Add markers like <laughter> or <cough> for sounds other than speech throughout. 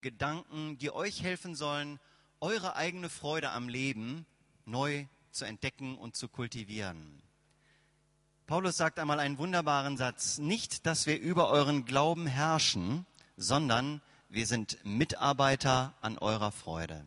Gedanken, die euch helfen sollen, eure eigene Freude am Leben neu zu entdecken und zu kultivieren. Paulus sagt einmal einen wunderbaren Satz, nicht, dass wir über euren Glauben herrschen, sondern wir sind Mitarbeiter an eurer Freude.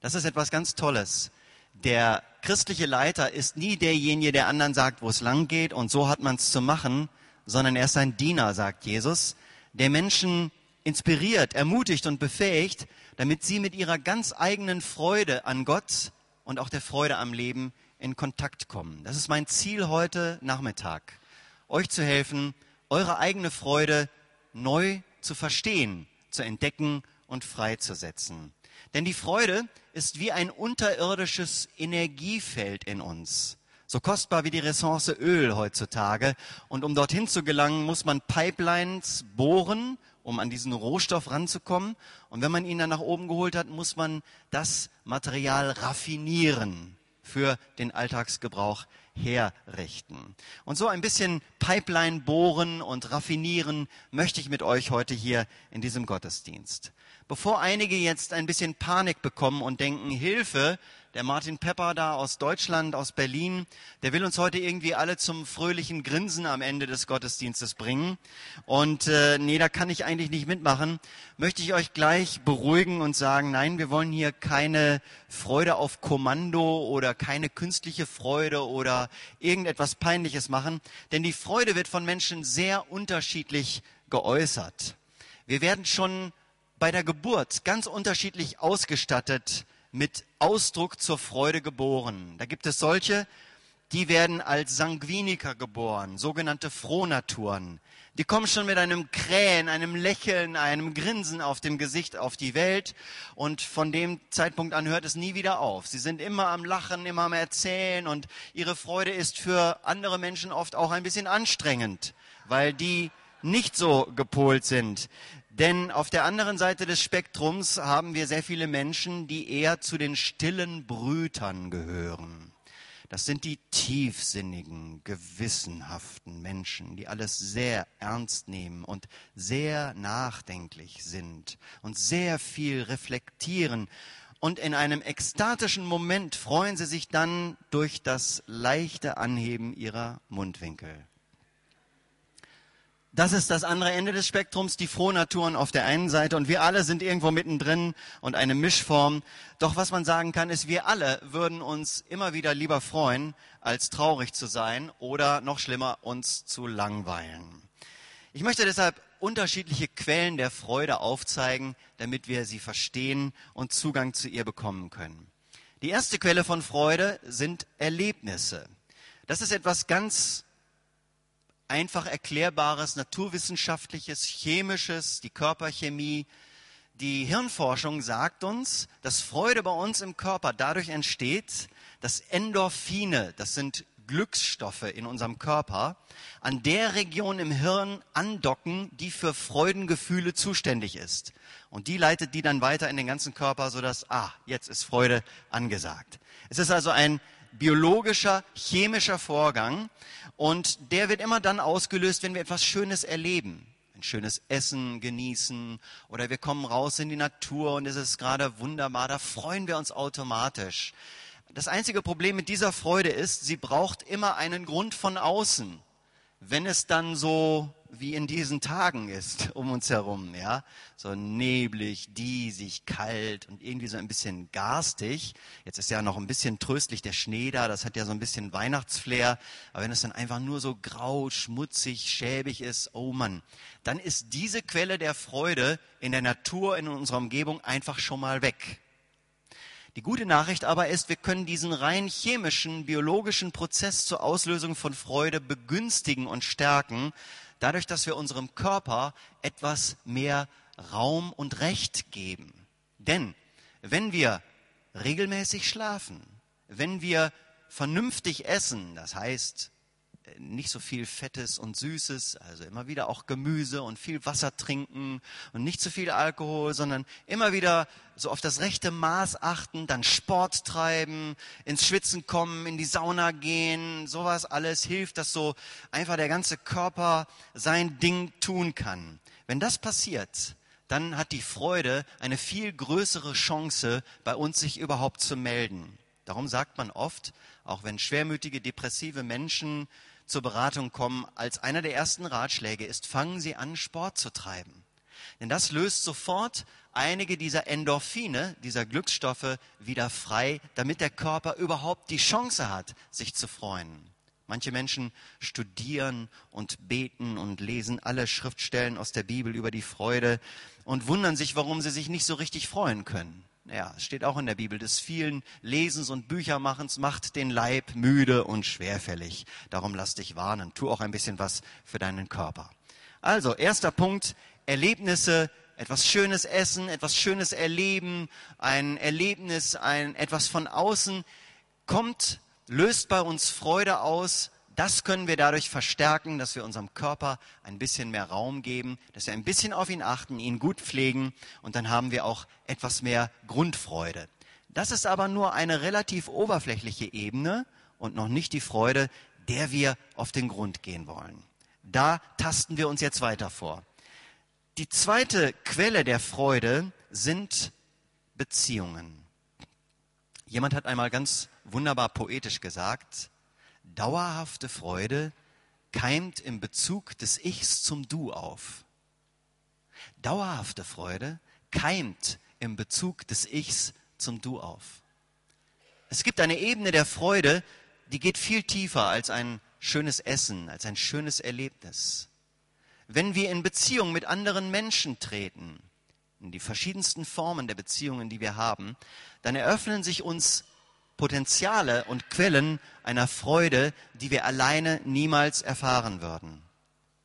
Das ist etwas ganz Tolles. Der christliche Leiter ist nie derjenige, der anderen sagt, wo es lang geht und so hat man es zu machen, sondern er ist ein Diener, sagt Jesus, der Menschen inspiriert, ermutigt und befähigt, damit sie mit ihrer ganz eigenen Freude an Gott und auch der Freude am Leben in Kontakt kommen. Das ist mein Ziel heute Nachmittag, euch zu helfen, eure eigene Freude neu zu verstehen, zu entdecken und freizusetzen. Denn die Freude ist wie ein unterirdisches Energiefeld in uns. So kostbar wie die Ressource Öl heutzutage. Und um dorthin zu gelangen, muss man Pipelines bohren, um an diesen Rohstoff ranzukommen. Und wenn man ihn dann nach oben geholt hat, muss man das Material raffinieren für den Alltagsgebrauch herrichten. Und so ein bisschen Pipeline bohren und raffinieren möchte ich mit euch heute hier in diesem Gottesdienst. Bevor einige jetzt ein bisschen Panik bekommen und denken, Hilfe, der Martin Pepper da aus Deutschland, aus Berlin, der will uns heute irgendwie alle zum fröhlichen Grinsen am Ende des Gottesdienstes bringen. Und äh, nee, da kann ich eigentlich nicht mitmachen. Möchte ich euch gleich beruhigen und sagen, nein, wir wollen hier keine Freude auf Kommando oder keine künstliche Freude oder irgendetwas Peinliches machen. Denn die Freude wird von Menschen sehr unterschiedlich geäußert. Wir werden schon bei der Geburt ganz unterschiedlich ausgestattet mit Ausdruck zur Freude geboren. Da gibt es solche, die werden als Sanguiniker geboren, sogenannte Frohnaturen. Die kommen schon mit einem Krähen, einem Lächeln, einem Grinsen auf dem Gesicht auf die Welt und von dem Zeitpunkt an hört es nie wieder auf. Sie sind immer am Lachen, immer am Erzählen und ihre Freude ist für andere Menschen oft auch ein bisschen anstrengend, weil die nicht so gepolt sind. Denn auf der anderen Seite des Spektrums haben wir sehr viele Menschen, die eher zu den stillen Brütern gehören. Das sind die tiefsinnigen, gewissenhaften Menschen, die alles sehr ernst nehmen und sehr nachdenklich sind und sehr viel reflektieren. Und in einem ekstatischen Moment freuen sie sich dann durch das leichte Anheben ihrer Mundwinkel. Das ist das andere Ende des Spektrums, die Frohnaturen auf der einen Seite und wir alle sind irgendwo mittendrin und eine Mischform. Doch was man sagen kann, ist, wir alle würden uns immer wieder lieber freuen, als traurig zu sein oder noch schlimmer, uns zu langweilen. Ich möchte deshalb unterschiedliche Quellen der Freude aufzeigen, damit wir sie verstehen und Zugang zu ihr bekommen können. Die erste Quelle von Freude sind Erlebnisse. Das ist etwas ganz einfach erklärbares, naturwissenschaftliches, chemisches, die Körperchemie. Die Hirnforschung sagt uns, dass Freude bei uns im Körper dadurch entsteht, dass Endorphine, das sind Glücksstoffe in unserem Körper, an der Region im Hirn andocken, die für Freudengefühle zuständig ist. Und die leitet die dann weiter in den ganzen Körper, sodass, ah, jetzt ist Freude angesagt. Es ist also ein biologischer, chemischer Vorgang und der wird immer dann ausgelöst, wenn wir etwas Schönes erleben. Ein schönes Essen genießen oder wir kommen raus in die Natur und es ist gerade wunderbar, da freuen wir uns automatisch. Das einzige Problem mit dieser Freude ist, sie braucht immer einen Grund von außen. Wenn es dann so wie in diesen Tagen ist <laughs> um uns herum, ja, so neblig, diesig, kalt und irgendwie so ein bisschen garstig. Jetzt ist ja noch ein bisschen tröstlich der Schnee da, das hat ja so ein bisschen Weihnachtsflair, aber wenn es dann einfach nur so grau, schmutzig, schäbig ist, oh Mann, dann ist diese Quelle der Freude in der Natur, in unserer Umgebung einfach schon mal weg. Die gute Nachricht aber ist, wir können diesen rein chemischen, biologischen Prozess zur Auslösung von Freude begünstigen und stärken, dadurch, dass wir unserem Körper etwas mehr Raum und Recht geben. Denn wenn wir regelmäßig schlafen, wenn wir vernünftig essen, das heißt nicht so viel Fettes und Süßes, also immer wieder auch Gemüse und viel Wasser trinken und nicht zu viel Alkohol, sondern immer wieder so auf das rechte Maß achten, dann Sport treiben, ins Schwitzen kommen, in die Sauna gehen, sowas alles hilft, dass so einfach der ganze Körper sein Ding tun kann. Wenn das passiert, dann hat die Freude eine viel größere Chance, bei uns sich überhaupt zu melden. Darum sagt man oft, auch wenn schwermütige, depressive Menschen zur Beratung kommen, als einer der ersten Ratschläge ist, fangen Sie an, Sport zu treiben. Denn das löst sofort einige dieser Endorphine, dieser Glücksstoffe wieder frei, damit der Körper überhaupt die Chance hat, sich zu freuen. Manche Menschen studieren und beten und lesen alle Schriftstellen aus der Bibel über die Freude und wundern sich, warum sie sich nicht so richtig freuen können. Ja, steht auch in der Bibel, des vielen Lesens und Büchermachens macht den Leib müde und schwerfällig. Darum lass dich warnen. Tu auch ein bisschen was für deinen Körper. Also, erster Punkt, Erlebnisse, etwas Schönes essen, etwas Schönes erleben, ein Erlebnis, ein etwas von außen kommt, löst bei uns Freude aus, das können wir dadurch verstärken, dass wir unserem Körper ein bisschen mehr Raum geben, dass wir ein bisschen auf ihn achten, ihn gut pflegen und dann haben wir auch etwas mehr Grundfreude. Das ist aber nur eine relativ oberflächliche Ebene und noch nicht die Freude, der wir auf den Grund gehen wollen. Da tasten wir uns jetzt weiter vor. Die zweite Quelle der Freude sind Beziehungen. Jemand hat einmal ganz wunderbar poetisch gesagt, Dauerhafte Freude keimt im Bezug des Ichs zum Du auf. Dauerhafte Freude keimt im Bezug des Ichs zum Du auf. Es gibt eine Ebene der Freude, die geht viel tiefer als ein schönes Essen, als ein schönes Erlebnis. Wenn wir in Beziehung mit anderen Menschen treten, in die verschiedensten Formen der Beziehungen, die wir haben, dann eröffnen sich uns Potenziale und Quellen einer Freude, die wir alleine niemals erfahren würden.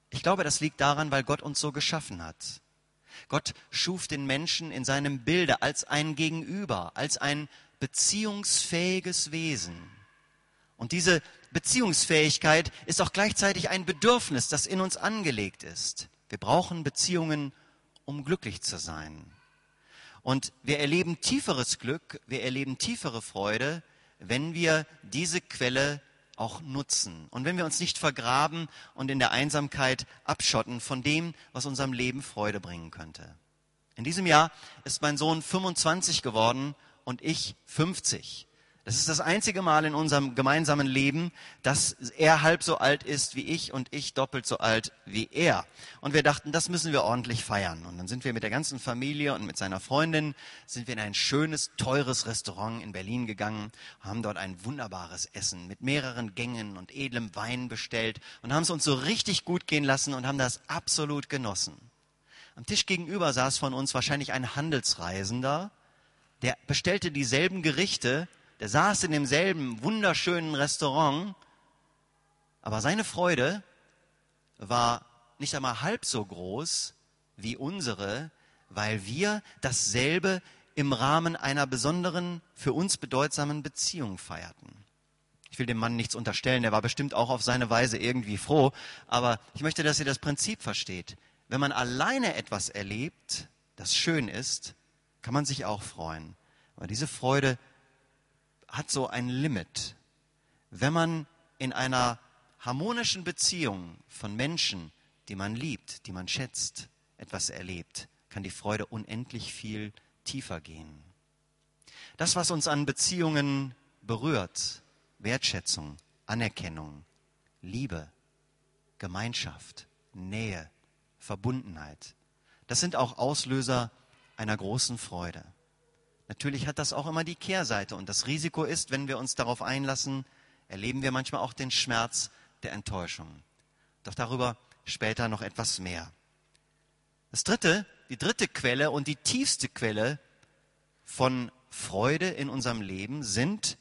Ich glaube, das liegt daran, weil Gott uns so geschaffen hat. Gott schuf den Menschen in seinem Bilde als ein Gegenüber, als ein beziehungsfähiges Wesen. Und diese Beziehungsfähigkeit ist auch gleichzeitig ein Bedürfnis, das in uns angelegt ist. Wir brauchen Beziehungen, um glücklich zu sein. Und wir erleben tieferes Glück, wir erleben tiefere Freude, wenn wir diese Quelle auch nutzen und wenn wir uns nicht vergraben und in der Einsamkeit abschotten von dem, was unserem Leben Freude bringen könnte. In diesem Jahr ist mein Sohn 25 geworden und ich 50. Das ist das einzige Mal in unserem gemeinsamen Leben, dass er halb so alt ist wie ich und ich doppelt so alt wie er. Und wir dachten, das müssen wir ordentlich feiern. Und dann sind wir mit der ganzen Familie und mit seiner Freundin sind wir in ein schönes, teures Restaurant in Berlin gegangen, haben dort ein wunderbares Essen mit mehreren Gängen und edlem Wein bestellt und haben es uns so richtig gut gehen lassen und haben das absolut genossen. Am Tisch gegenüber saß von uns wahrscheinlich ein Handelsreisender, der bestellte dieselben Gerichte, der saß in demselben wunderschönen Restaurant, aber seine Freude war nicht einmal halb so groß wie unsere, weil wir dasselbe im Rahmen einer besonderen, für uns bedeutsamen Beziehung feierten. Ich will dem Mann nichts unterstellen, er war bestimmt auch auf seine Weise irgendwie froh, aber ich möchte, dass ihr das Prinzip versteht. Wenn man alleine etwas erlebt, das schön ist, kann man sich auch freuen. Aber diese Freude hat so ein Limit. Wenn man in einer harmonischen Beziehung von Menschen, die man liebt, die man schätzt, etwas erlebt, kann die Freude unendlich viel tiefer gehen. Das, was uns an Beziehungen berührt, Wertschätzung, Anerkennung, Liebe, Gemeinschaft, Nähe, Verbundenheit, das sind auch Auslöser einer großen Freude. Natürlich hat das auch immer die Kehrseite und das Risiko ist, wenn wir uns darauf einlassen, erleben wir manchmal auch den Schmerz der Enttäuschung. Doch darüber später noch etwas mehr. Das dritte, die dritte Quelle und die tiefste Quelle von Freude in unserem Leben sind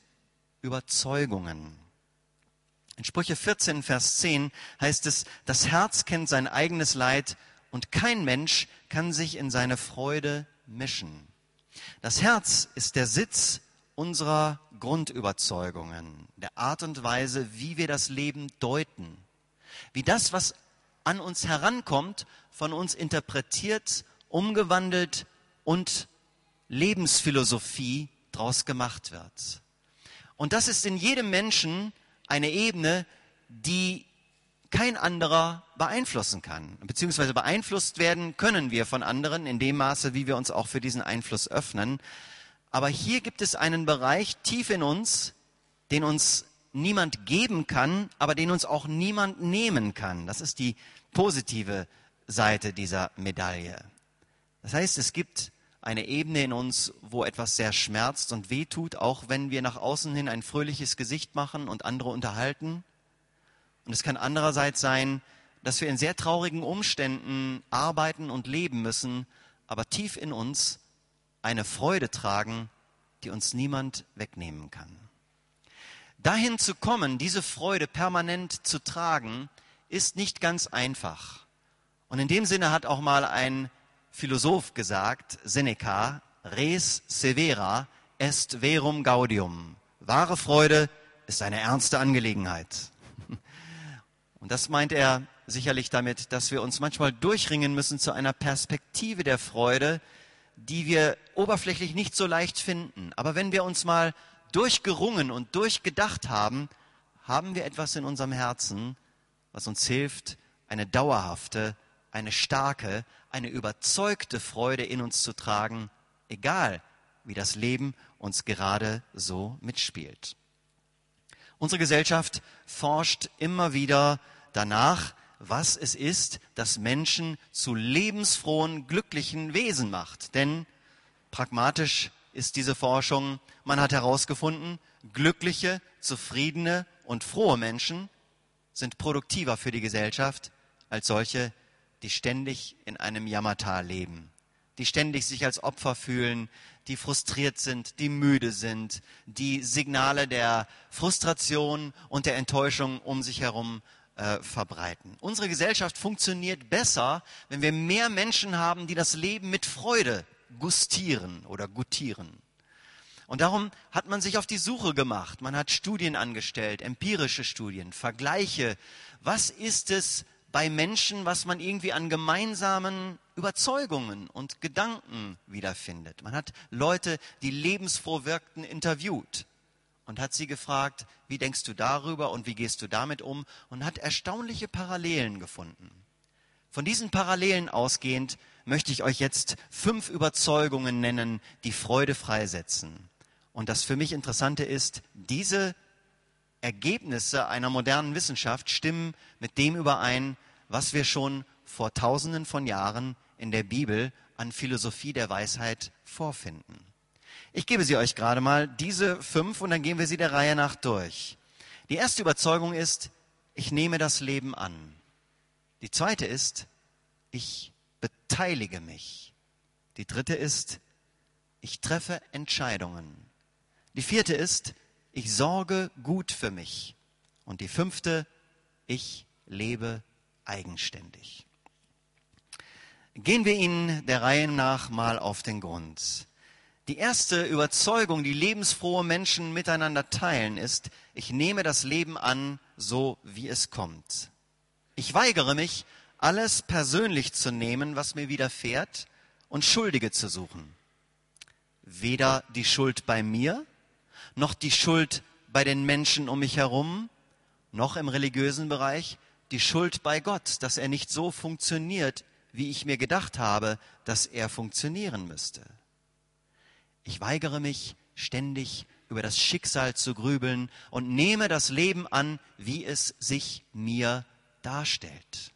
Überzeugungen. In Sprüche 14, Vers 10 heißt es, das Herz kennt sein eigenes Leid und kein Mensch kann sich in seine Freude mischen. Das Herz ist der Sitz unserer Grundüberzeugungen, der Art und Weise, wie wir das Leben deuten, wie das, was an uns herankommt, von uns interpretiert, umgewandelt und Lebensphilosophie daraus gemacht wird. Und das ist in jedem Menschen eine Ebene, die kein anderer beeinflussen kann. Beziehungsweise beeinflusst werden können wir von anderen in dem Maße, wie wir uns auch für diesen Einfluss öffnen. Aber hier gibt es einen Bereich tief in uns, den uns niemand geben kann, aber den uns auch niemand nehmen kann. Das ist die positive Seite dieser Medaille. Das heißt, es gibt eine Ebene in uns, wo etwas sehr schmerzt und wehtut, auch wenn wir nach außen hin ein fröhliches Gesicht machen und andere unterhalten. Und es kann andererseits sein, dass wir in sehr traurigen Umständen arbeiten und leben müssen, aber tief in uns eine Freude tragen, die uns niemand wegnehmen kann. Dahin zu kommen, diese Freude permanent zu tragen, ist nicht ganz einfach. Und in dem Sinne hat auch mal ein Philosoph gesagt, Seneca, res severa est verum gaudium. Wahre Freude ist eine ernste Angelegenheit. Und das meint er sicherlich damit, dass wir uns manchmal durchringen müssen zu einer Perspektive der Freude, die wir oberflächlich nicht so leicht finden. Aber wenn wir uns mal durchgerungen und durchgedacht haben, haben wir etwas in unserem Herzen, was uns hilft, eine dauerhafte, eine starke, eine überzeugte Freude in uns zu tragen, egal wie das Leben uns gerade so mitspielt. Unsere Gesellschaft forscht immer wieder danach, was es ist, das Menschen zu lebensfrohen, glücklichen Wesen macht. Denn pragmatisch ist diese Forschung, man hat herausgefunden, glückliche, zufriedene und frohe Menschen sind produktiver für die Gesellschaft als solche, die ständig in einem Jammertal leben, die ständig sich als Opfer fühlen, die frustriert sind, die müde sind, die Signale der Frustration und der Enttäuschung um sich herum äh, verbreiten. Unsere Gesellschaft funktioniert besser, wenn wir mehr Menschen haben, die das Leben mit Freude gustieren oder gutieren. Und darum hat man sich auf die Suche gemacht. Man hat Studien angestellt, empirische Studien, Vergleiche. Was ist es bei Menschen, was man irgendwie an gemeinsamen Überzeugungen und Gedanken wiederfindet? Man hat Leute, die lebensfroh wirkten, interviewt und hat sie gefragt, wie denkst du darüber und wie gehst du damit um und hat erstaunliche Parallelen gefunden. Von diesen Parallelen ausgehend möchte ich euch jetzt fünf Überzeugungen nennen, die Freude freisetzen. Und das für mich Interessante ist, diese Ergebnisse einer modernen Wissenschaft stimmen mit dem überein, was wir schon vor tausenden von Jahren in der Bibel an Philosophie der Weisheit vorfinden. Ich gebe sie euch gerade mal, diese fünf, und dann gehen wir sie der Reihe nach durch. Die erste Überzeugung ist, ich nehme das Leben an. Die zweite ist, ich beteilige mich. Die dritte ist, ich treffe Entscheidungen. Die vierte ist, ich sorge gut für mich. Und die fünfte, ich lebe eigenständig. Gehen wir ihnen der Reihe nach mal auf den Grund. Die erste Überzeugung, die lebensfrohe Menschen miteinander teilen, ist, ich nehme das Leben an, so wie es kommt. Ich weigere mich, alles persönlich zu nehmen, was mir widerfährt, und Schuldige zu suchen. Weder die Schuld bei mir, noch die Schuld bei den Menschen um mich herum, noch im religiösen Bereich die Schuld bei Gott, dass er nicht so funktioniert, wie ich mir gedacht habe, dass er funktionieren müsste. Ich weigere mich ständig über das Schicksal zu grübeln und nehme das Leben an, wie es sich mir darstellt.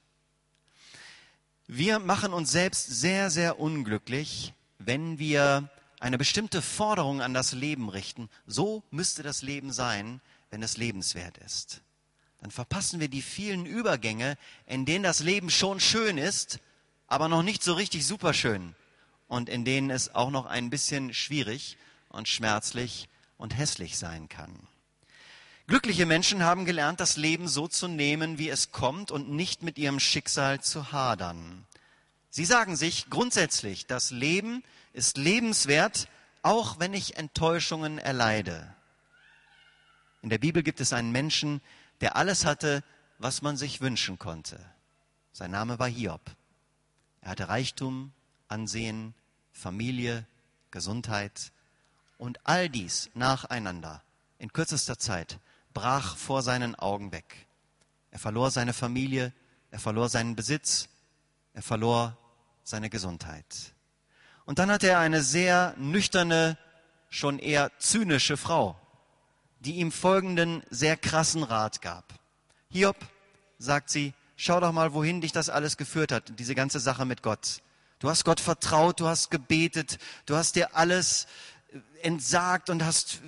Wir machen uns selbst sehr, sehr unglücklich, wenn wir eine bestimmte Forderung an das Leben richten. So müsste das Leben sein, wenn es lebenswert ist. Dann verpassen wir die vielen Übergänge, in denen das Leben schon schön ist, aber noch nicht so richtig superschön und in denen es auch noch ein bisschen schwierig und schmerzlich und hässlich sein kann. Glückliche Menschen haben gelernt, das Leben so zu nehmen, wie es kommt und nicht mit ihrem Schicksal zu hadern. Sie sagen sich grundsätzlich, das Leben ist lebenswert, auch wenn ich Enttäuschungen erleide. In der Bibel gibt es einen Menschen, der alles hatte, was man sich wünschen konnte. Sein Name war Hiob. Er hatte Reichtum, Ansehen, Familie, Gesundheit und all dies nacheinander in kürzester Zeit brach vor seinen Augen weg. Er verlor seine Familie, er verlor seinen Besitz, er verlor seine Gesundheit. Und dann hatte er eine sehr nüchterne, schon eher zynische Frau, die ihm folgenden sehr krassen Rat gab. Hiob, sagt sie, schau doch mal, wohin dich das alles geführt hat, diese ganze Sache mit Gott. Du hast Gott vertraut, du hast gebetet, du hast dir alles entsagt und hast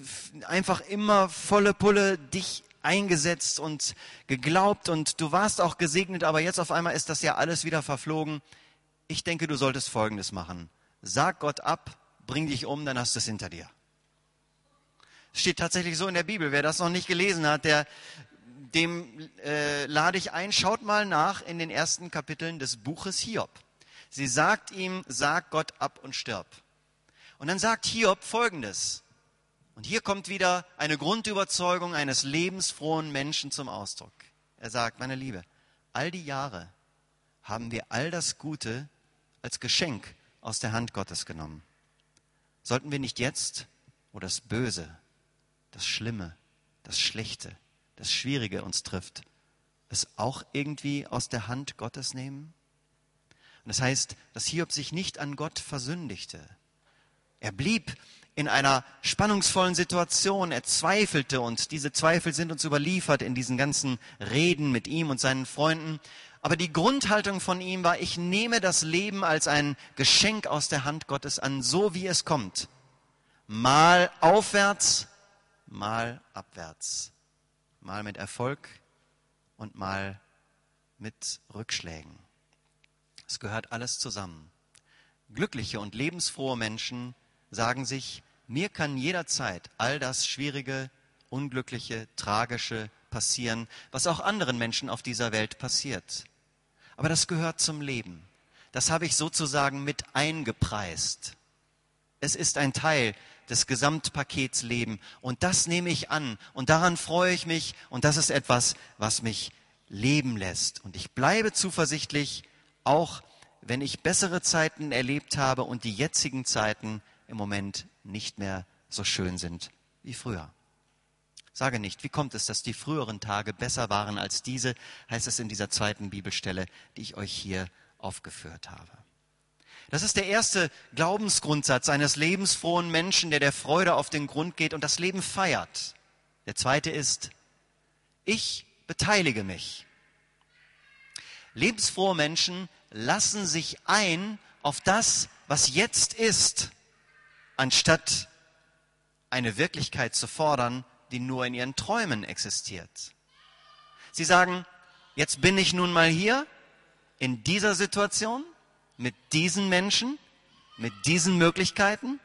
einfach immer volle Pulle dich eingesetzt und geglaubt und du warst auch gesegnet, aber jetzt auf einmal ist das ja alles wieder verflogen. Ich denke, du solltest Folgendes machen. Sag Gott ab, bring dich um, dann hast du es hinter dir. Steht tatsächlich so in der Bibel. Wer das noch nicht gelesen hat, der, dem äh, lade ich ein, schaut mal nach in den ersten Kapiteln des Buches Hiob. Sie sagt ihm, sag Gott ab und stirb. Und dann sagt Hiob Folgendes. Und hier kommt wieder eine Grundüberzeugung eines lebensfrohen Menschen zum Ausdruck. Er sagt, meine Liebe, all die Jahre haben wir all das Gute als Geschenk aus der Hand Gottes genommen. Sollten wir nicht jetzt, wo das Böse, das Schlimme, das Schlechte, das Schwierige uns trifft, es auch irgendwie aus der Hand Gottes nehmen? Das heißt, dass Hiob sich nicht an Gott versündigte. Er blieb in einer spannungsvollen Situation. Er zweifelte und diese Zweifel sind uns überliefert in diesen ganzen Reden mit ihm und seinen Freunden. Aber die Grundhaltung von ihm war, ich nehme das Leben als ein Geschenk aus der Hand Gottes an, so wie es kommt. Mal aufwärts, mal abwärts. Mal mit Erfolg und mal mit Rückschlägen. Es gehört alles zusammen. Glückliche und lebensfrohe Menschen sagen sich, mir kann jederzeit all das Schwierige, Unglückliche, Tragische passieren, was auch anderen Menschen auf dieser Welt passiert. Aber das gehört zum Leben. Das habe ich sozusagen mit eingepreist. Es ist ein Teil des Gesamtpakets Leben und das nehme ich an und daran freue ich mich und das ist etwas, was mich leben lässt. Und ich bleibe zuversichtlich, auch wenn ich bessere Zeiten erlebt habe und die jetzigen Zeiten im Moment nicht mehr so schön sind wie früher. Sage nicht, wie kommt es, dass die früheren Tage besser waren als diese, heißt es in dieser zweiten Bibelstelle, die ich euch hier aufgeführt habe. Das ist der erste Glaubensgrundsatz eines lebensfrohen Menschen, der der Freude auf den Grund geht und das Leben feiert. Der zweite ist, ich beteilige mich. Lebensfrohe Menschen lassen sich ein auf das, was jetzt ist, anstatt eine Wirklichkeit zu fordern, die nur in ihren Träumen existiert. Sie sagen, jetzt bin ich nun mal hier, in dieser Situation, mit diesen Menschen, mit diesen Möglichkeiten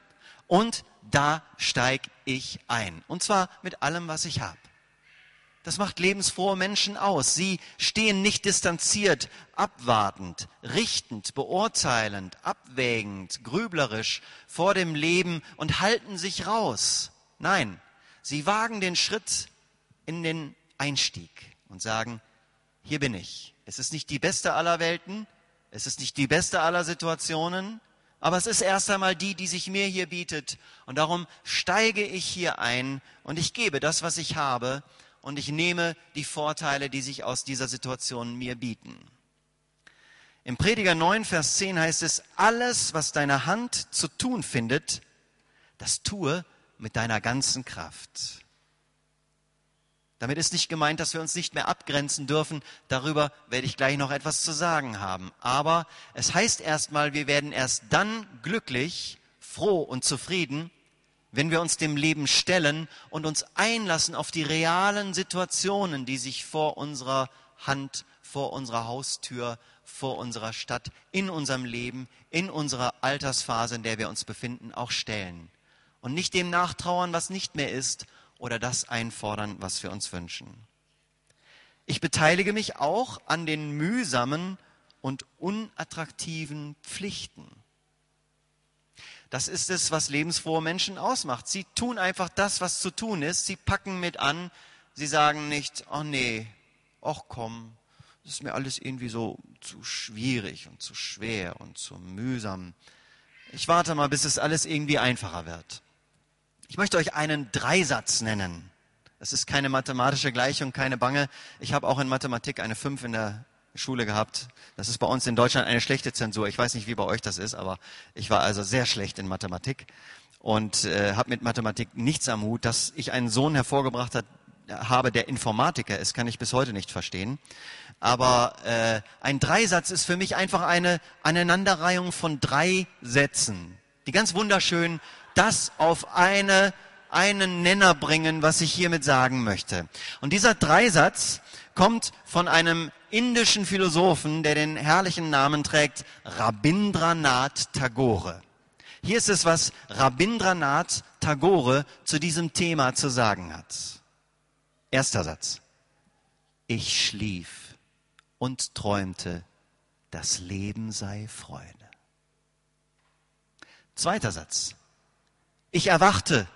und da steige ich ein. Und zwar mit allem, was ich habe. Das macht lebensfrohe Menschen aus. Sie stehen nicht distanziert, abwartend, richtend, beurteilend, abwägend, grüblerisch vor dem Leben und halten sich raus. Nein, sie wagen den Schritt in den Einstieg und sagen, hier bin ich. Es ist nicht die beste aller Welten, es ist nicht die beste aller Situationen, aber es ist erst einmal die, die sich mir hier bietet. Und darum steige ich hier ein und ich gebe das, was ich habe und ich nehme die Vorteile, die sich aus dieser Situation mir bieten. Im Prediger 9, Vers 10 heißt es, alles, was deine Hand zu tun findet, das tue mit deiner ganzen Kraft. Damit ist nicht gemeint, dass wir uns nicht mehr abgrenzen dürfen. Darüber werde ich gleich noch etwas zu sagen haben. Aber es heißt erstmal, wir werden erst dann glücklich, froh und zufrieden, wenn wir uns dem Leben stellen und uns einlassen auf die realen Situationen, die sich vor unserer Hand, vor unserer Haustür, vor unserer Stadt, in unserem Leben, in unserer Altersphase, in der wir uns befinden, auch stellen. Und nicht dem nachtrauern, was nicht mehr ist, oder das einfordern, was wir uns wünschen. Ich beteilige mich auch an den mühsamen und unattraktiven Pflichten. Das ist es, was lebensfrohe Menschen ausmacht. Sie tun einfach das, was zu tun ist. Sie packen mit an. Sie sagen nicht, oh nee, ach komm, das ist mir alles irgendwie so zu schwierig und zu schwer und zu mühsam. Ich warte mal, bis es alles irgendwie einfacher wird. Ich möchte euch einen Dreisatz nennen. Das ist keine mathematische Gleichung, keine Bange. Ich habe auch in Mathematik eine 5 in der Schule gehabt. Das ist bei uns in Deutschland eine schlechte Zensur. Ich weiß nicht, wie bei euch das ist, aber ich war also sehr schlecht in Mathematik und äh, habe mit Mathematik nichts am Hut. Dass ich einen Sohn hervorgebracht hat, habe, der Informatiker ist, kann ich bis heute nicht verstehen. Aber äh, ein Dreisatz ist für mich einfach eine Aneinanderreihung von drei Sätzen, die ganz wunderschön das auf eine einen Nenner bringen, was ich hiermit sagen möchte. Und dieser Dreisatz kommt von einem indischen Philosophen, der den herrlichen Namen trägt, Rabindranath Tagore. Hier ist es, was Rabindranath Tagore zu diesem Thema zu sagen hat. Erster Satz. Ich schlief und träumte, das Leben sei Freude. Zweiter Satz. Ich erwachte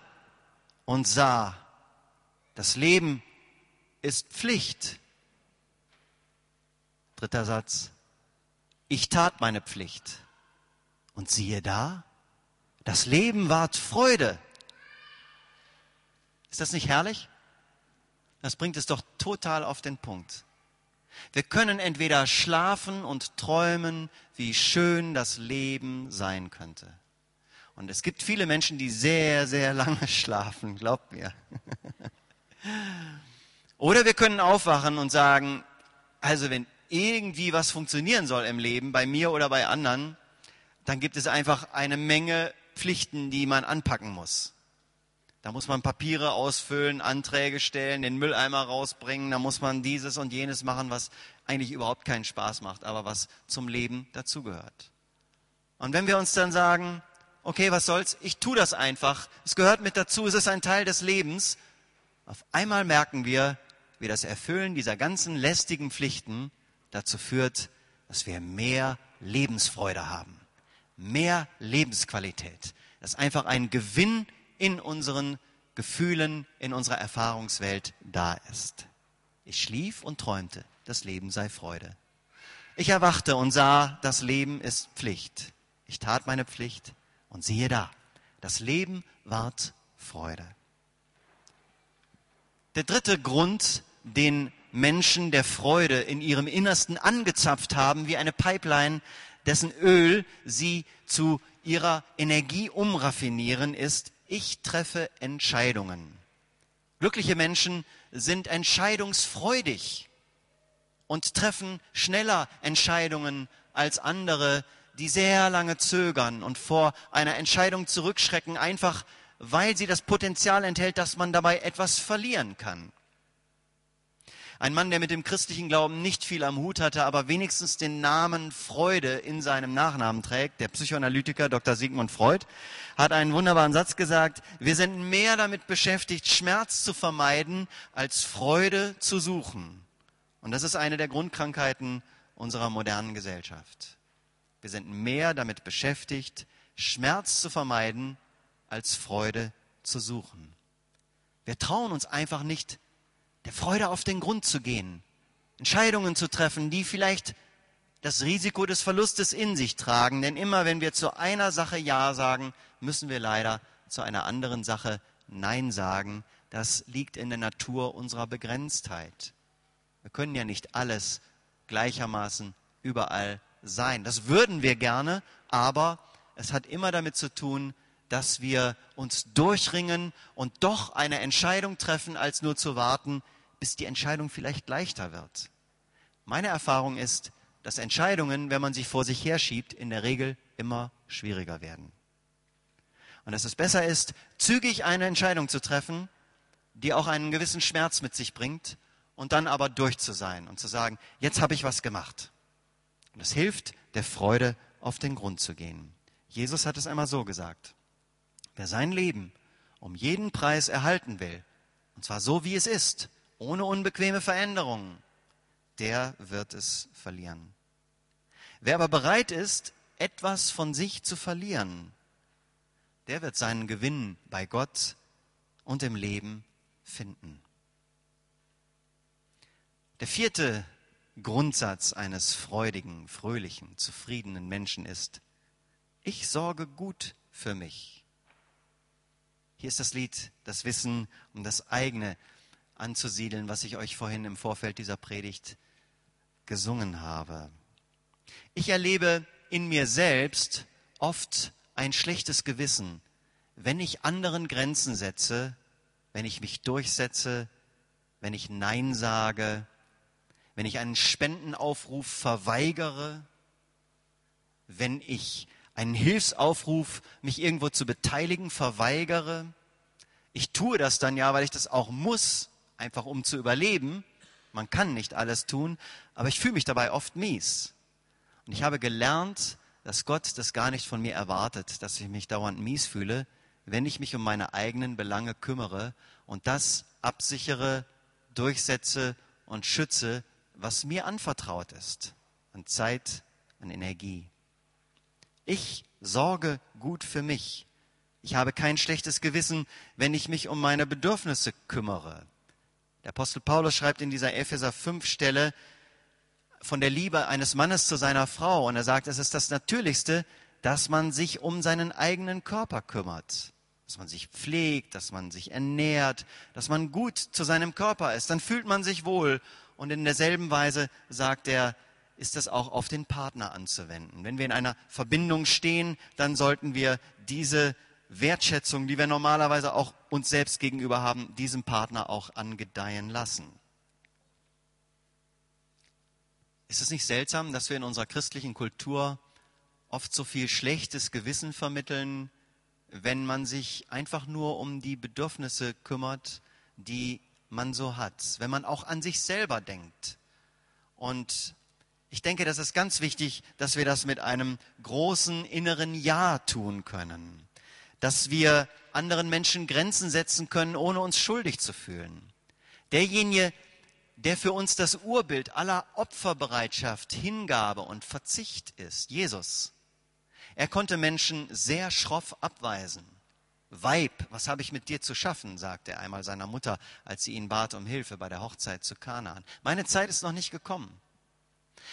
und sah, das Leben ist Pflicht. Dritter Satz. Ich tat meine Pflicht. Und siehe da, das Leben ward Freude. Ist das nicht herrlich? Das bringt es doch total auf den Punkt. Wir können entweder schlafen und träumen, wie schön das Leben sein könnte. Und es gibt viele Menschen, die sehr, sehr lange <laughs> schlafen, glaubt mir. <laughs> Oder wir können aufwachen und sagen, also wenn irgendwie was funktionieren soll im Leben, bei mir oder bei anderen, dann gibt es einfach eine Menge Pflichten, die man anpacken muss. Da muss man Papiere ausfüllen, Anträge stellen, den Mülleimer rausbringen, da muss man dieses und jenes machen, was eigentlich überhaupt keinen Spaß macht, aber was zum Leben dazugehört. Und wenn wir uns dann sagen, okay, was soll's, ich tu das einfach, es gehört mit dazu, es ist ein Teil des Lebens. Auf einmal merken wir, wie das Erfüllen dieser ganzen lästigen Pflichten dazu führt, dass wir mehr Lebensfreude haben, mehr Lebensqualität. Das ist einfach ein Gewinn in unseren Gefühlen, in unserer Erfahrungswelt da ist. Ich schlief und träumte, das Leben sei Freude. Ich erwachte und sah, das Leben ist Pflicht. Ich tat meine Pflicht und siehe da, das Leben ward Freude. Der dritte Grund, den Menschen der Freude in ihrem Innersten angezapft haben, wie eine Pipeline, dessen Öl sie zu ihrer Energie umraffinieren, ist, ich treffe Entscheidungen. Glückliche Menschen sind entscheidungsfreudig und treffen schneller Entscheidungen als andere, die sehr lange zögern und vor einer Entscheidung zurückschrecken, einfach weil sie das Potenzial enthält, dass man dabei etwas verlieren kann. Ein Mann, der mit dem christlichen Glauben nicht viel am Hut hatte, aber wenigstens den Namen Freude in seinem Nachnamen trägt, der Psychoanalytiker Dr. Sigmund Freud, hat einen wunderbaren Satz gesagt, wir sind mehr damit beschäftigt, Schmerz zu vermeiden, als Freude zu suchen. Und das ist eine der Grundkrankheiten unserer modernen Gesellschaft. Wir sind mehr damit beschäftigt, Schmerz zu vermeiden, als Freude zu suchen. Wir trauen uns einfach nicht, der Freude auf den Grund zu gehen, Entscheidungen zu treffen, die vielleicht das Risiko des Verlustes in sich tragen. Denn immer wenn wir zu einer Sache Ja sagen, müssen wir leider zu einer anderen Sache Nein sagen. Das liegt in der Natur unserer Begrenztheit. Wir können ja nicht alles gleichermaßen überall sein. Das würden wir gerne, aber es hat immer damit zu tun, dass wir uns durchringen und doch eine Entscheidung treffen, als nur zu warten, bis die Entscheidung vielleicht leichter wird. Meine Erfahrung ist, dass Entscheidungen, wenn man sie vor sich herschiebt, in der Regel immer schwieriger werden. Und dass es besser ist, zügig eine Entscheidung zu treffen, die auch einen gewissen Schmerz mit sich bringt, und dann aber durch zu sein und zu sagen, jetzt habe ich was gemacht. Und es hilft, der Freude auf den Grund zu gehen. Jesus hat es einmal so gesagt. Wer sein Leben um jeden Preis erhalten will, und zwar so wie es ist, ohne unbequeme Veränderungen, der wird es verlieren. Wer aber bereit ist, etwas von sich zu verlieren, der wird seinen Gewinn bei Gott und im Leben finden. Der vierte Grundsatz eines freudigen, fröhlichen, zufriedenen Menschen ist, ich sorge gut für mich. Hier ist das Lied, das Wissen um das eigene anzusiedeln, was ich euch vorhin im Vorfeld dieser Predigt gesungen habe. Ich erlebe in mir selbst oft ein schlechtes Gewissen, wenn ich anderen Grenzen setze, wenn ich mich durchsetze, wenn ich Nein sage, wenn ich einen Spendenaufruf verweigere, wenn ich einen Hilfsaufruf, mich irgendwo zu beteiligen, verweigere. Ich tue das dann ja, weil ich das auch muss, einfach um zu überleben. Man kann nicht alles tun, aber ich fühle mich dabei oft mies. Und ich habe gelernt, dass Gott das gar nicht von mir erwartet, dass ich mich dauernd mies fühle, wenn ich mich um meine eigenen Belange kümmere und das absichere, durchsetze und schütze, was mir anvertraut ist, an Zeit, an Energie. Ich sorge gut für mich. Ich habe kein schlechtes Gewissen, wenn ich mich um meine Bedürfnisse kümmere. Der Apostel Paulus schreibt in dieser Epheser 5 Stelle von der Liebe eines Mannes zu seiner Frau und er sagt, es ist das Natürlichste, dass man sich um seinen eigenen Körper kümmert, dass man sich pflegt, dass man sich ernährt, dass man gut zu seinem Körper ist. Dann fühlt man sich wohl und in derselben Weise sagt er, ist das auch auf den Partner anzuwenden. Wenn wir in einer Verbindung stehen, dann sollten wir diese Wertschätzung, die wir normalerweise auch uns selbst gegenüber haben, diesem Partner auch angedeihen lassen. Ist es nicht seltsam, dass wir in unserer christlichen Kultur oft so viel schlechtes Gewissen vermitteln, wenn man sich einfach nur um die Bedürfnisse kümmert, die man so hat, wenn man auch an sich selber denkt. Und ich denke, das ist ganz wichtig, dass wir das mit einem großen inneren Ja tun können. Dass wir anderen Menschen Grenzen setzen können, ohne uns schuldig zu fühlen. Derjenige, der für uns das Urbild aller Opferbereitschaft, Hingabe und Verzicht ist, Jesus. Er konnte Menschen sehr schroff abweisen. Weib, was habe ich mit dir zu schaffen, sagte er einmal seiner Mutter, als sie ihn bat um Hilfe bei der Hochzeit zu Kanaan. Meine Zeit ist noch nicht gekommen.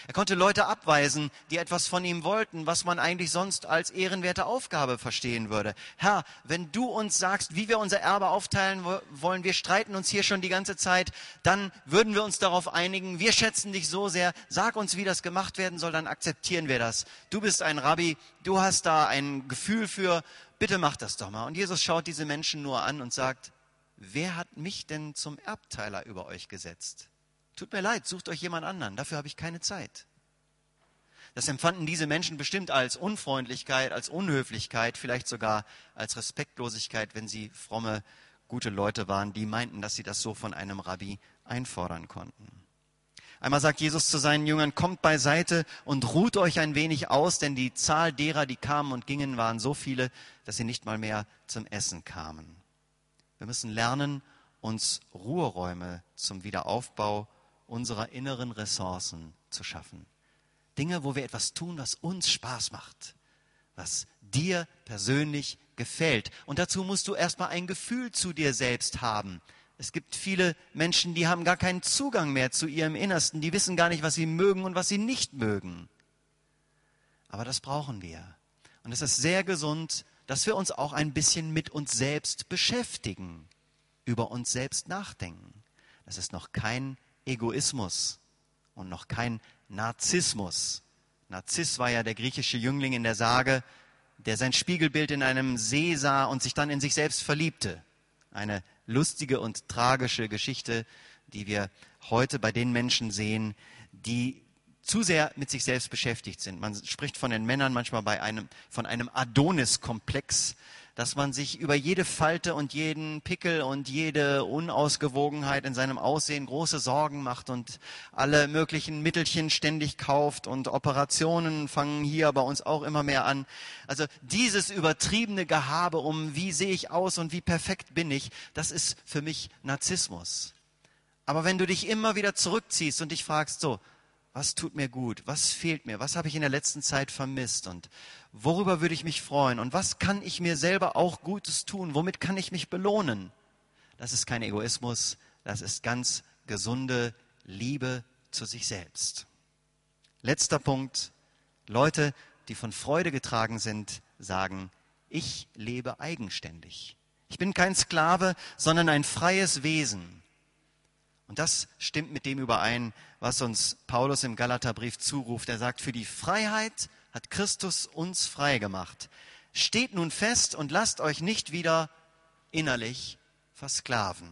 Er konnte Leute abweisen, die etwas von ihm wollten, was man eigentlich sonst als ehrenwerte Aufgabe verstehen würde. Herr, wenn du uns sagst, wie wir unser Erbe aufteilen wollen, wir streiten uns hier schon die ganze Zeit, dann würden wir uns darauf einigen, wir schätzen dich so sehr, sag uns, wie das gemacht werden soll, dann akzeptieren wir das. Du bist ein Rabbi, du hast da ein Gefühl für, bitte mach das doch mal. Und Jesus schaut diese Menschen nur an und sagt, wer hat mich denn zum Erbteiler über euch gesetzt? Tut mir leid, sucht euch jemand anderen, dafür habe ich keine Zeit. Das empfanden diese Menschen bestimmt als Unfreundlichkeit, als Unhöflichkeit, vielleicht sogar als Respektlosigkeit, wenn sie fromme, gute Leute waren, die meinten, dass sie das so von einem Rabbi einfordern konnten. Einmal sagt Jesus zu seinen Jüngern, kommt beiseite und ruht euch ein wenig aus, denn die Zahl derer, die kamen und gingen, waren so viele, dass sie nicht mal mehr zum Essen kamen. Wir müssen lernen, uns Ruheräume zum Wiederaufbau unserer inneren Ressourcen zu schaffen. Dinge, wo wir etwas tun, was uns Spaß macht, was dir persönlich gefällt. Und dazu musst du erstmal ein Gefühl zu dir selbst haben. Es gibt viele Menschen, die haben gar keinen Zugang mehr zu ihrem Innersten, die wissen gar nicht, was sie mögen und was sie nicht mögen. Aber das brauchen wir. Und es ist sehr gesund, dass wir uns auch ein bisschen mit uns selbst beschäftigen, über uns selbst nachdenken. Das ist noch kein Egoismus und noch kein Narzissmus. Narziss war ja der griechische Jüngling in der Sage, der sein Spiegelbild in einem See sah und sich dann in sich selbst verliebte. Eine lustige und tragische Geschichte, die wir heute bei den Menschen sehen, die zu sehr mit sich selbst beschäftigt sind. Man spricht von den Männern manchmal bei einem, von einem Adonis-Komplex, dass man sich über jede Falte und jeden Pickel und jede Unausgewogenheit in seinem Aussehen große Sorgen macht und alle möglichen Mittelchen ständig kauft und Operationen fangen hier bei uns auch immer mehr an. Also dieses übertriebene Gehabe um, wie sehe ich aus und wie perfekt bin ich, das ist für mich Narzissmus. Aber wenn du dich immer wieder zurückziehst und dich fragst, so, was tut mir gut, was fehlt mir, was habe ich in der letzten Zeit vermisst und worüber würde ich mich freuen und was kann ich mir selber auch Gutes tun, womit kann ich mich belohnen. Das ist kein Egoismus, das ist ganz gesunde Liebe zu sich selbst. Letzter Punkt. Leute, die von Freude getragen sind, sagen, ich lebe eigenständig. Ich bin kein Sklave, sondern ein freies Wesen. Und das stimmt mit dem überein, was uns Paulus im Galaterbrief zuruft. Er sagt, für die Freiheit hat Christus uns frei gemacht. Steht nun fest und lasst euch nicht wieder innerlich versklaven.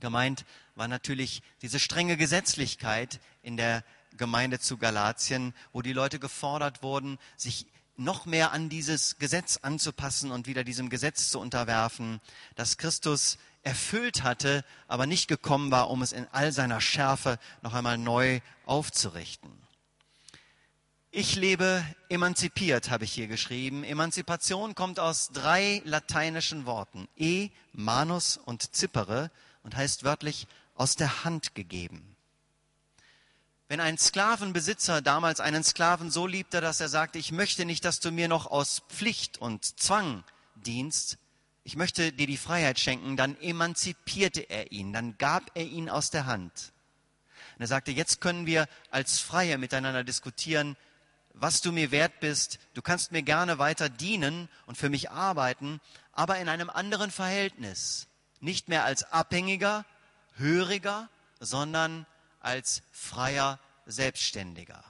Gemeint war natürlich diese strenge Gesetzlichkeit in der Gemeinde zu Galatien, wo die Leute gefordert wurden, sich noch mehr an dieses Gesetz anzupassen und wieder diesem Gesetz zu unterwerfen, das Christus erfüllt hatte, aber nicht gekommen war, um es in all seiner Schärfe noch einmal neu aufzurichten. Ich lebe emanzipiert, habe ich hier geschrieben. Emanzipation kommt aus drei lateinischen Worten. E, manus und zippere und heißt wörtlich aus der Hand gegeben. Wenn ein Sklavenbesitzer damals einen Sklaven so liebte, dass er sagte, ich möchte nicht, dass du mir noch aus Pflicht und Zwang dienst, ich möchte dir die Freiheit schenken, dann emanzipierte er ihn, dann gab er ihn aus der Hand. Und er sagte, jetzt können wir als Freie miteinander diskutieren, was du mir wert bist, du kannst mir gerne weiter dienen und für mich arbeiten, aber in einem anderen Verhältnis, nicht mehr als Abhängiger, Höriger, sondern als freier Selbstständiger.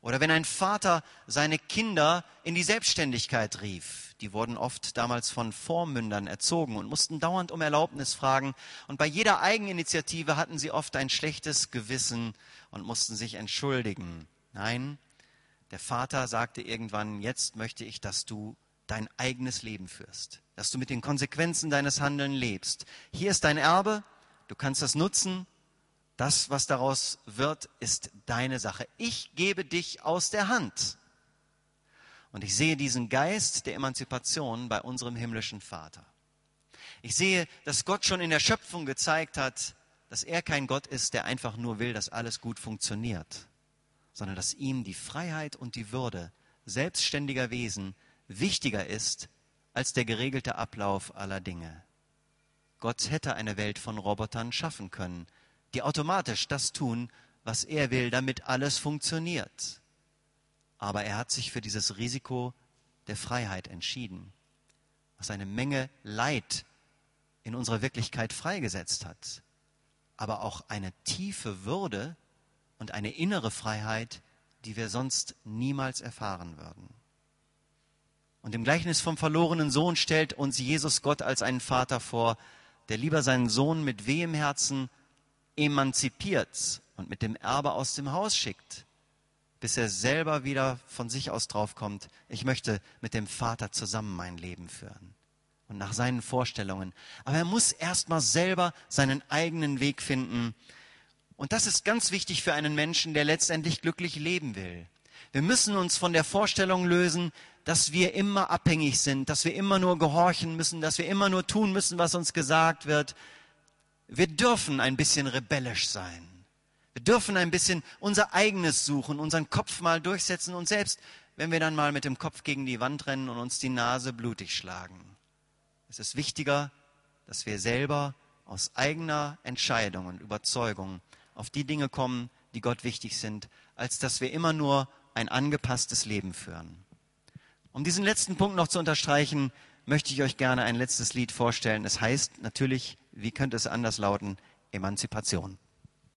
Oder wenn ein Vater seine Kinder in die Selbstständigkeit rief, die wurden oft damals von Vormündern erzogen und mussten dauernd um Erlaubnis fragen. Und bei jeder Eigeninitiative hatten sie oft ein schlechtes Gewissen und mussten sich entschuldigen. Nein, der Vater sagte irgendwann, jetzt möchte ich, dass du dein eigenes Leben führst, dass du mit den Konsequenzen deines Handelns lebst. Hier ist dein Erbe, du kannst das nutzen, das, was daraus wird, ist deine Sache. Ich gebe dich aus der Hand. Und ich sehe diesen Geist der Emanzipation bei unserem himmlischen Vater. Ich sehe, dass Gott schon in der Schöpfung gezeigt hat, dass er kein Gott ist, der einfach nur will, dass alles gut funktioniert, sondern dass ihm die Freiheit und die Würde selbstständiger Wesen wichtiger ist als der geregelte Ablauf aller Dinge. Gott hätte eine Welt von Robotern schaffen können, die automatisch das tun, was er will, damit alles funktioniert. Aber er hat sich für dieses Risiko der Freiheit entschieden, was eine Menge Leid in unserer Wirklichkeit freigesetzt hat, aber auch eine tiefe Würde und eine innere Freiheit, die wir sonst niemals erfahren würden. Und im Gleichnis vom verlorenen Sohn stellt uns Jesus Gott als einen Vater vor, der lieber seinen Sohn mit wehem Herzen emanzipiert und mit dem Erbe aus dem Haus schickt, bis er selber wieder von sich aus draufkommt, ich möchte mit dem Vater zusammen mein Leben führen und nach seinen Vorstellungen. Aber er muss erstmal selber seinen eigenen Weg finden. Und das ist ganz wichtig für einen Menschen, der letztendlich glücklich leben will. Wir müssen uns von der Vorstellung lösen, dass wir immer abhängig sind, dass wir immer nur gehorchen müssen, dass wir immer nur tun müssen, was uns gesagt wird, wir dürfen ein bisschen rebellisch sein. Wir dürfen ein bisschen unser eigenes suchen, unseren Kopf mal durchsetzen und selbst, wenn wir dann mal mit dem Kopf gegen die Wand rennen und uns die Nase blutig schlagen. Es ist wichtiger, dass wir selber aus eigener Entscheidung und Überzeugung auf die Dinge kommen, die Gott wichtig sind, als dass wir immer nur ein angepasstes Leben führen. Um diesen letzten Punkt noch zu unterstreichen, möchte ich euch gerne ein letztes Lied vorstellen. Es heißt natürlich, wie könnte es anders lauten, Emanzipation.